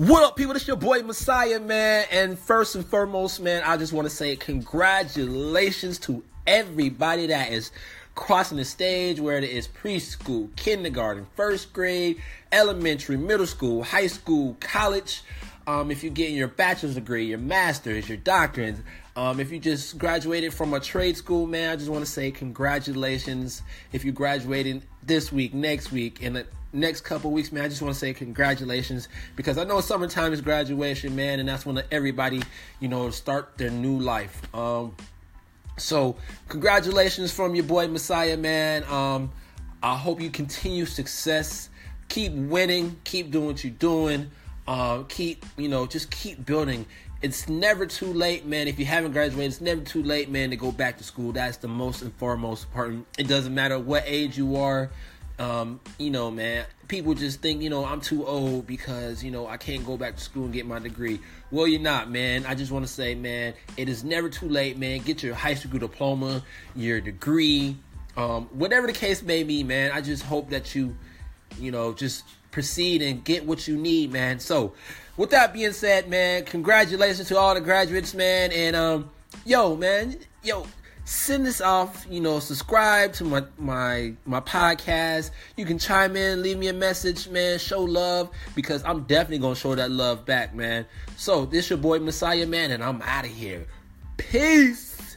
What up, people? It's your boy Messiah, man. And first and foremost, man, I just want to say congratulations to everybody that is crossing the stage, whether it is preschool, kindergarten, first grade, elementary, middle school, high school, college. Um, if you're getting your bachelor's degree, your master's, your doctorate, um, if you just graduated from a trade school, man, I just want to say congratulations. If you graduated this week, next week, and next couple weeks, man, I just want to say congratulations because I know summertime is graduation, man, and that's when everybody, you know, start their new life. Um, so congratulations from your boy Messiah, man. Um, I hope you continue success, keep winning, keep doing what you're doing, uh, keep, you know, just keep building. It's never too late, man. If you haven't graduated, it's never too late, man, to go back to school. That's the most and foremost important. It doesn't matter what age you are. Um, you know, man, people just think, you know, I'm too old because, you know, I can't go back to school and get my degree. Well, you're not, man. I just want to say, man, it is never too late, man. Get your high school diploma, your degree, um, whatever the case may be, man. I just hope that you, you know, just proceed and get what you need, man. So, with that being said, man, congratulations to all the graduates, man. And, um, yo, man, yo, send this off you know subscribe to my my my podcast. You can chime in leave me a message man. Show love because i'm definitely gonna show that love back man. So this your boy messiah man and i'm out of here. Peace